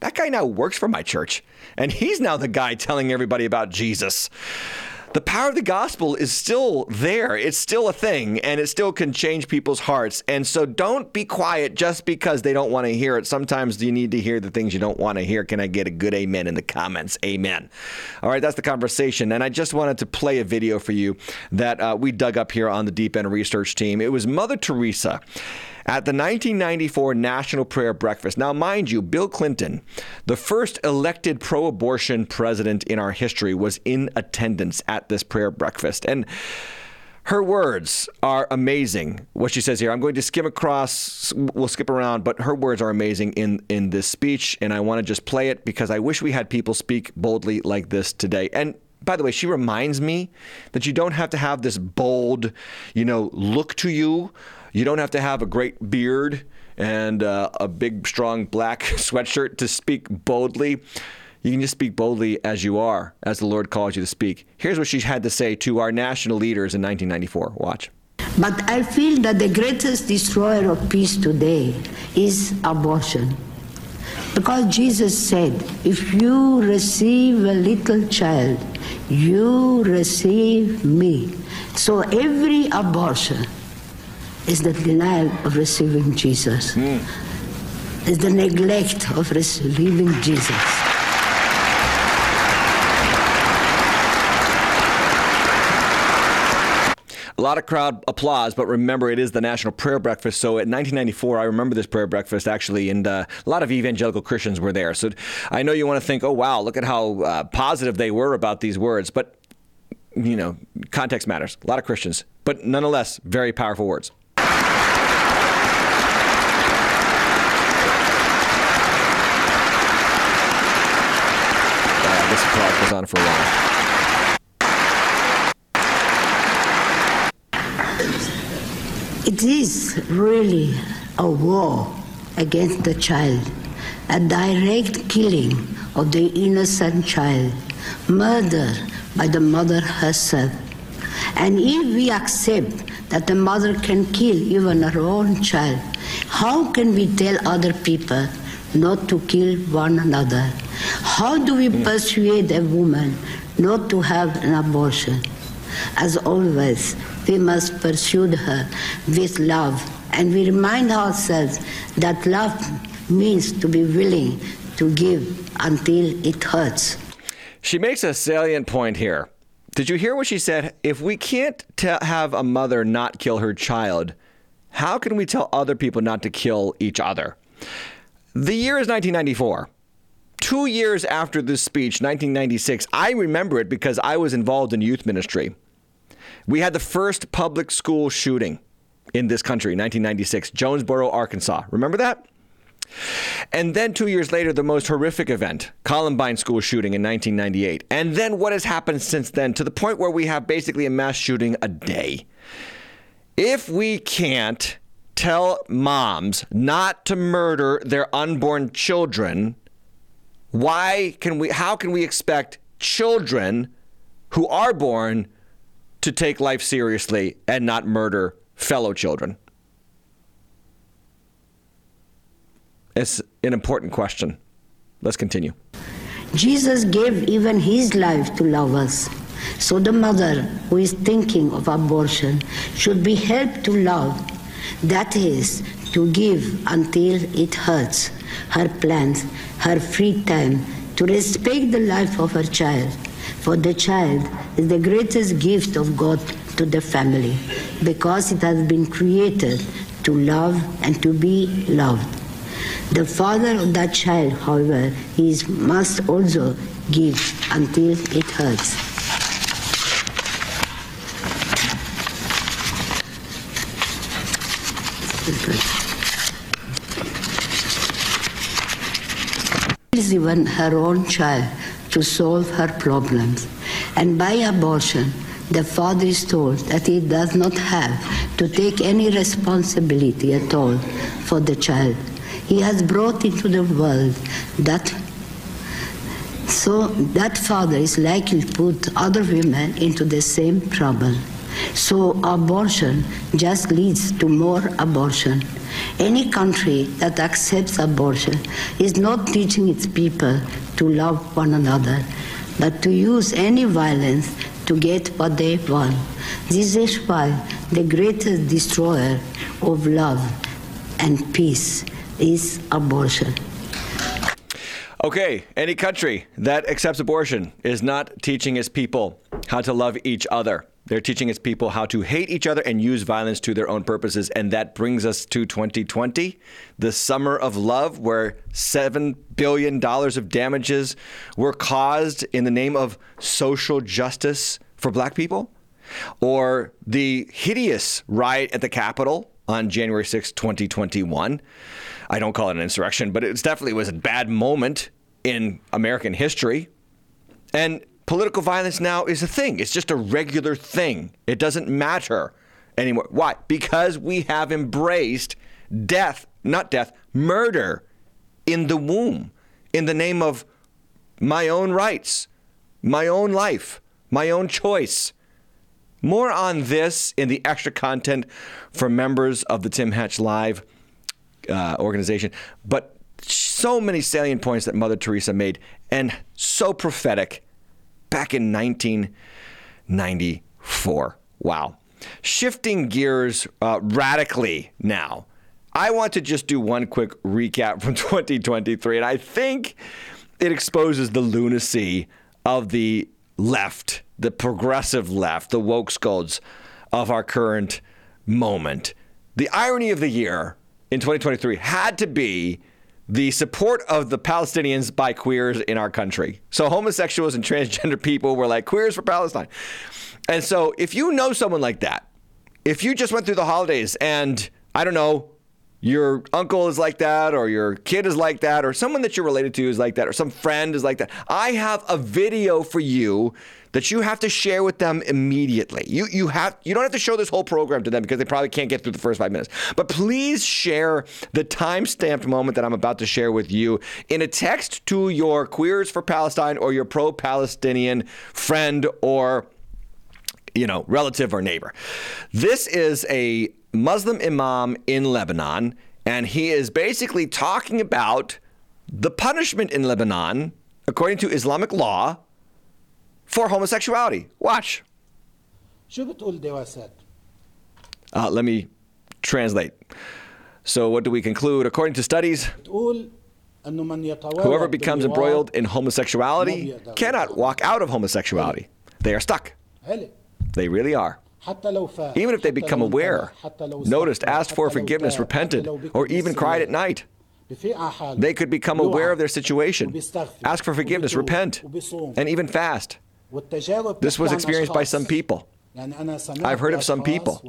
That guy now works for my church, and he's now the guy telling everybody about Jesus the power of the gospel is still there. It's still a thing and it still can change people's hearts. And so don't be quiet just because they don't want to hear it. Sometimes you need to hear the things you don't want to hear. Can I get a good amen in the comments? Amen. All right, that's the conversation. And I just wanted to play a video for you that uh, we dug up here on the Deep End Research team. It was Mother Teresa at the 1994 National Prayer Breakfast. Now, mind you, Bill Clinton, the first elected pro abortion president in our history, was in attendance at this prayer breakfast. And her words are amazing. What she says here, I'm going to skim across, we'll skip around, but her words are amazing in, in this speech. And I want to just play it because I wish we had people speak boldly like this today. And by the way, she reminds me that you don't have to have this bold, you know, look to you you don't have to have a great beard and uh, a big, strong black sweatshirt to speak boldly. You can just speak boldly as you are, as the Lord calls you to speak. Here's what she had to say to our national leaders in 1994. Watch. But I feel that the greatest destroyer of peace today is abortion. Because Jesus said, if you receive a little child, you receive me. So every abortion is the denial of receiving Jesus. Mm. Is the neglect of receiving Jesus. A lot of crowd applause, but remember, it is the National Prayer Breakfast. So, at 1994, I remember this prayer breakfast actually, and uh, a lot of evangelical Christians were there. So, I know you want to think, oh, wow, look at how uh, positive they were about these words. But, you know, context matters. A lot of Christians, but nonetheless, very powerful words. Goes on for a while. It is really a war against the child, a direct killing of the innocent child, murder by the mother herself. And if we accept that the mother can kill even her own child, how can we tell other people not to kill one another? How do we hmm. persuade a woman not to have an abortion? As always, we must pursue her with love, and we remind ourselves that love means to be willing to give until it hurts. She makes a salient point here. Did you hear what she said? If we can't t- have a mother not kill her child, how can we tell other people not to kill each other? The year is 1994 two years after this speech, 1996, I remember it because I was involved in youth ministry. We had the first public school shooting in this country, 1996, Jonesboro, Arkansas. Remember that? And then two years later, the most horrific event, Columbine school shooting in 1998. And then what has happened since then to the point where we have basically a mass shooting a day. If we can't tell moms not to murder their unborn children, why can we how can we expect children who are born to take life seriously and not murder fellow children? It's an important question. Let's continue. Jesus gave even his life to love us. So the mother who is thinking of abortion should be helped to love. That is, to give until it hurts her plans, her free time, to respect the life of her child. For the child is the greatest gift of God to the family because it has been created to love and to be loved. The father of that child, however, is, must also give until it hurts. Is even her own child to solve her problems. And by abortion, the father is told that he does not have to take any responsibility at all for the child. He has brought into the world that so that father is likely to put other women into the same trouble. So abortion just leads to more abortion. Any country that accepts abortion is not teaching its people to love one another, but to use any violence to get what they want. This is why the greatest destroyer of love and peace is abortion. Okay, any country that accepts abortion is not teaching its people how to love each other. They're teaching its people how to hate each other and use violence to their own purposes. And that brings us to 2020, the summer of love, where $7 billion of damages were caused in the name of social justice for black people. Or the hideous riot at the Capitol on January 6, 2021. I don't call it an insurrection, but it definitely was a bad moment in American history. And political violence now is a thing. It's just a regular thing. It doesn't matter anymore. Why? Because we have embraced death, not death, murder in the womb in the name of my own rights, my own life, my own choice. More on this in the extra content for members of the Tim Hatch Live uh, organization. But so many salient points that Mother Teresa made, and so prophetic back in 1994. Wow. Shifting gears uh, radically now. I want to just do one quick recap from 2023, and I think it exposes the lunacy of the left, the progressive left, the woke scolds of our current moment. The irony of the year in 2023 had to be the support of the Palestinians by queers in our country. So homosexuals and transgender people were like queers for Palestine. And so if you know someone like that, if you just went through the holidays and I don't know, your uncle is like that, or your kid is like that, or someone that you're related to is like that, or some friend is like that. I have a video for you that you have to share with them immediately. You you have you don't have to show this whole program to them because they probably can't get through the first five minutes. But please share the time-stamped moment that I'm about to share with you in a text to your Queers for Palestine or your pro-Palestinian friend or you know, relative or neighbor. This is a Muslim imam in Lebanon, and he is basically talking about the punishment in Lebanon, according to Islamic law, for homosexuality. Watch. Uh, let me translate. So, what do we conclude? According to studies, whoever becomes embroiled in homosexuality cannot walk out of homosexuality. They are stuck. They really are. Even if they become aware, noticed, asked for forgiveness, repented, or even cried at night, they could become aware of their situation, ask for forgiveness, repent, and even fast. This was experienced by some people. I've heard of some people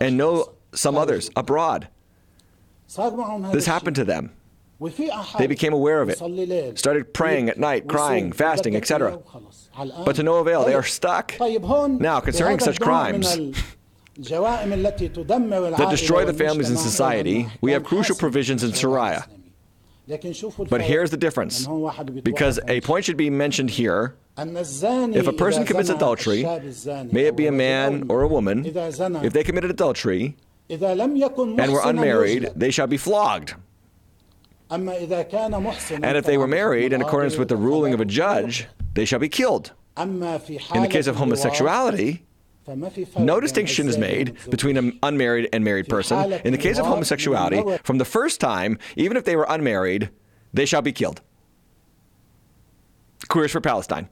and know some others abroad. This happened to them. They became aware of it, started praying at night, crying, fasting, etc but to no avail. They are stuck. Now, concerning such crimes that destroy the families in society, we have crucial provisions in Sharia. But here's the difference. Because a point should be mentioned here. If a person commits adultery, may it be a man or a woman, if they committed adultery and were unmarried, they shall be flogged. And if they were married in accordance with the ruling of a judge, they shall be killed. In the case of homosexuality, no distinction is made between an unmarried and married person. In the case of homosexuality, from the first time, even if they were unmarried, they shall be killed. Queers for Palestine.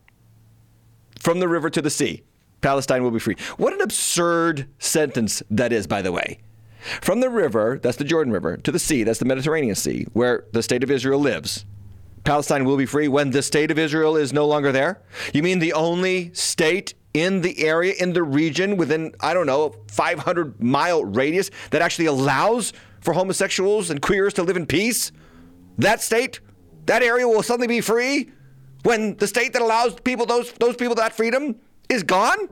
From the river to the sea, Palestine will be free. What an absurd sentence that is, by the way. From the river, that's the Jordan River, to the sea, that's the Mediterranean Sea, where the state of Israel lives. Palestine will be free when the state of Israel is no longer there? You mean the only state in the area, in the region, within, I don't know, 500 mile radius that actually allows for homosexuals and queers to live in peace? That state, that area will suddenly be free when the state that allows people those those people that freedom is gone?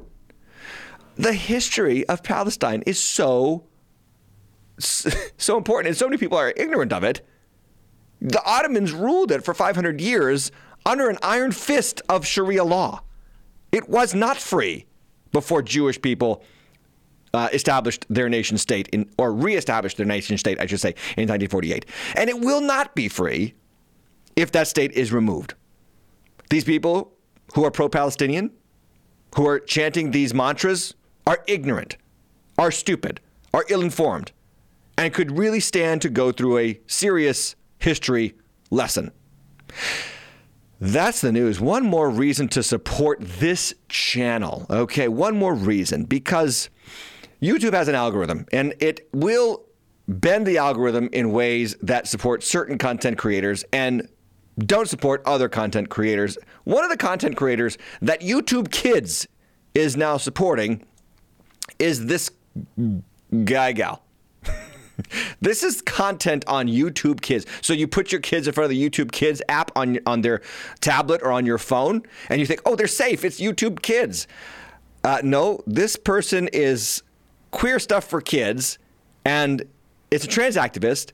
The history of Palestine is so so important and so many people are ignorant of it. The Ottomans ruled it for 500 years under an iron fist of Sharia law. It was not free before Jewish people uh, established their nation state in, or reestablished their nation state, I should say, in 1948. And it will not be free if that state is removed. These people who are pro Palestinian, who are chanting these mantras, are ignorant, are stupid, are ill informed, and could really stand to go through a serious history lesson. That's the news. One more reason to support this channel. Okay, one more reason because YouTube has an algorithm and it will bend the algorithm in ways that support certain content creators and don't support other content creators. One of the content creators that YouTube Kids is now supporting is this guy gal. This is content on YouTube Kids. So you put your kids in front of the YouTube Kids app on on their tablet or on your phone, and you think, "Oh, they're safe. It's YouTube Kids." Uh, no, this person is queer stuff for kids, and it's a trans activist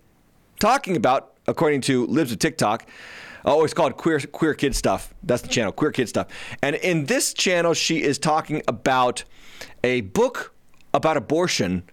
talking about, according to Libs of TikTok. Oh, it's called queer queer kid stuff. That's the channel, queer kid stuff. And in this channel, she is talking about a book about abortion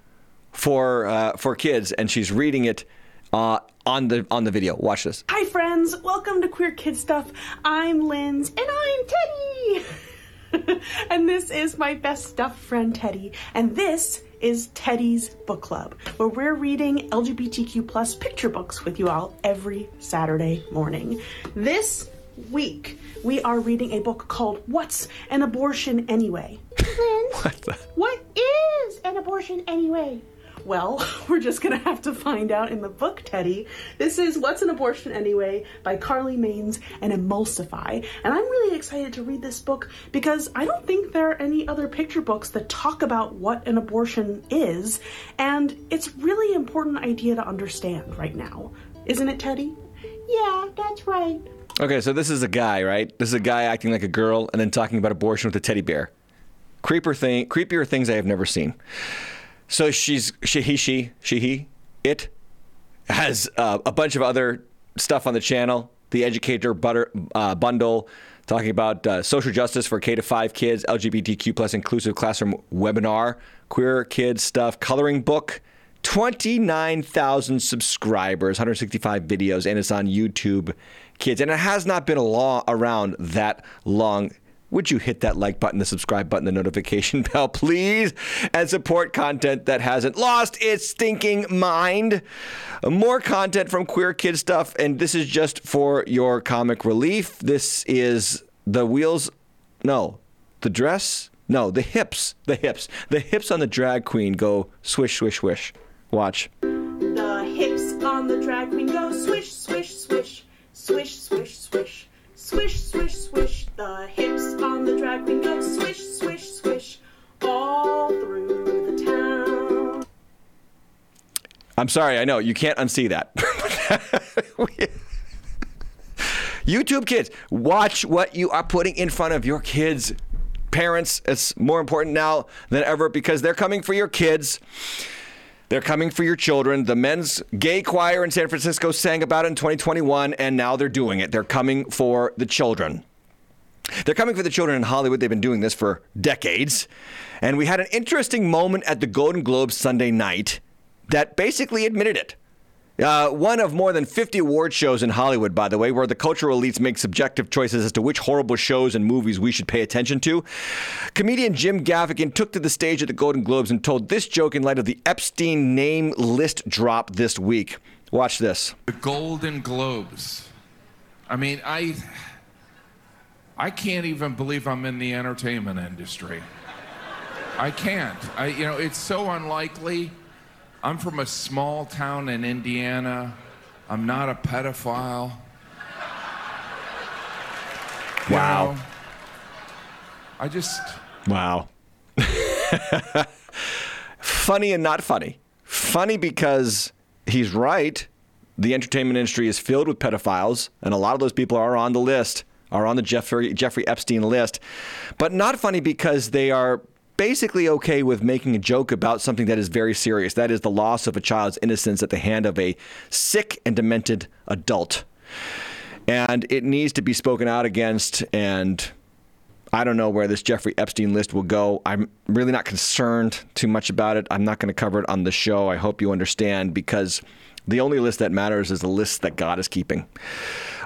for uh, for kids, and she's reading it uh, on the on the video. Watch this. Hi, friends. Welcome to Queer Kid Stuff. I'm Lindz, and I'm Teddy. and this is my best stuff friend, Teddy. And this is Teddy's Book Club, where we're reading LGBTQ plus picture books with you all every Saturday morning. This week, we are reading a book called What's an Abortion Anyway? What the? What is an abortion anyway? Well, we're just gonna have to find out in the book, Teddy. This is What's an Abortion Anyway by Carly Manes and Emulsify. And I'm really excited to read this book because I don't think there are any other picture books that talk about what an abortion is. And it's really important idea to understand right now. Isn't it, Teddy? Yeah, that's right. Okay, so this is a guy, right? This is a guy acting like a girl and then talking about abortion with a teddy bear. Creeper thing, creepier things I have never seen. So she's she he she she he it has uh, a bunch of other stuff on the channel. The Educator butter, uh, bundle talking about uh, social justice for K to five kids, LGBTQ plus inclusive classroom webinar, queer kids stuff, coloring book. 29,000 subscribers, 165 videos, and it's on YouTube Kids. And it has not been a law around that long. Would you hit that like button, the subscribe button, the notification bell, please, and support content that hasn't lost its stinking mind? More content from Queer Kid Stuff, and this is just for your comic relief. This is the wheels, no, the dress, no, the hips, the hips, the hips on the drag queen go swish, swish, swish. Watch. The hips on the drag queen go swish, swish, swish, swish, swish, swish, swish, swish, swish. The hips on the drag queen go swish, swish, swish, all through the town. I'm sorry, I know you can't unsee that. YouTube kids, watch what you are putting in front of your kids. Parents, it's more important now than ever because they're coming for your kids. They're coming for your children. The men's gay choir in San Francisco sang about it in 2021, and now they're doing it. They're coming for the children. They're coming for the children in Hollywood. They've been doing this for decades. And we had an interesting moment at the Golden Globes Sunday night that basically admitted it. Uh, one of more than 50 award shows in Hollywood, by the way, where the cultural elites make subjective choices as to which horrible shows and movies we should pay attention to. Comedian Jim Gaffigan took to the stage at the Golden Globes and told this joke in light of the Epstein name list drop this week. Watch this. The Golden Globes. I mean, I I can't even believe I'm in the entertainment industry. I can't. I you know, it's so unlikely. I'm from a small town in Indiana. I'm not a pedophile. You Wow. know, I just Wow. funny and not funny. Funny because he's right. The entertainment industry is filled with pedophiles, and a lot of those people are on the list, are on the Jeffrey, Jeffrey Epstein list. But not funny because they are basically okay with making a joke about something that is very serious. That is the loss of a child's innocence at the hand of a sick and demented adult. And it needs to be spoken out against and I don't know where this Jeffrey Epstein list will go. I'm really not concerned too much about it. I'm not going to cover it on the show. I hope you understand because the only list that matters is the list that God is keeping.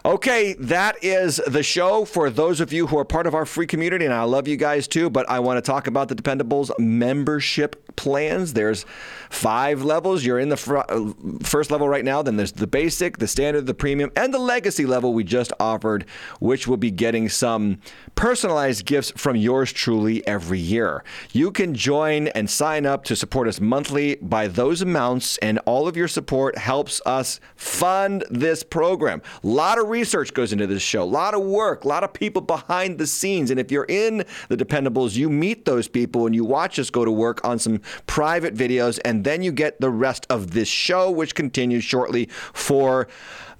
Okay, that is the show for those of you who are part of our free community, and I love you guys too. But I want to talk about the Dependables membership plans. There's five levels. You're in the fr- uh, first level right now. Then there's the basic, the standard, the premium, and the legacy level we just offered, which will be getting some personalized gifts from yours truly every year. You can join and sign up to support us monthly by those amounts, and all of your support helps us fund this program. Lot of research goes into this show, a lot of work, a lot of people behind the scenes. And if you're in the Dependables, you meet those people and you watch us go to work on some private videos, and then you get the rest of this show, which continues shortly for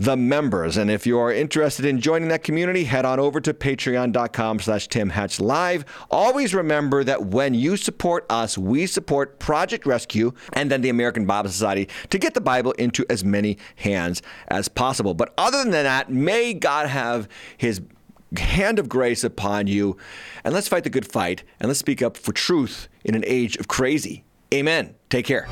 the members. And if you are interested in joining that community, head on over to patreon.com slash Tim Hatch Live. Always remember that when you support us, we support Project Rescue and then the American Bible Society to get the Bible into as many hands as possible. But other than that, may God have his hand of grace upon you. And let's fight the good fight and let's speak up for truth in an age of crazy. Amen. Take care.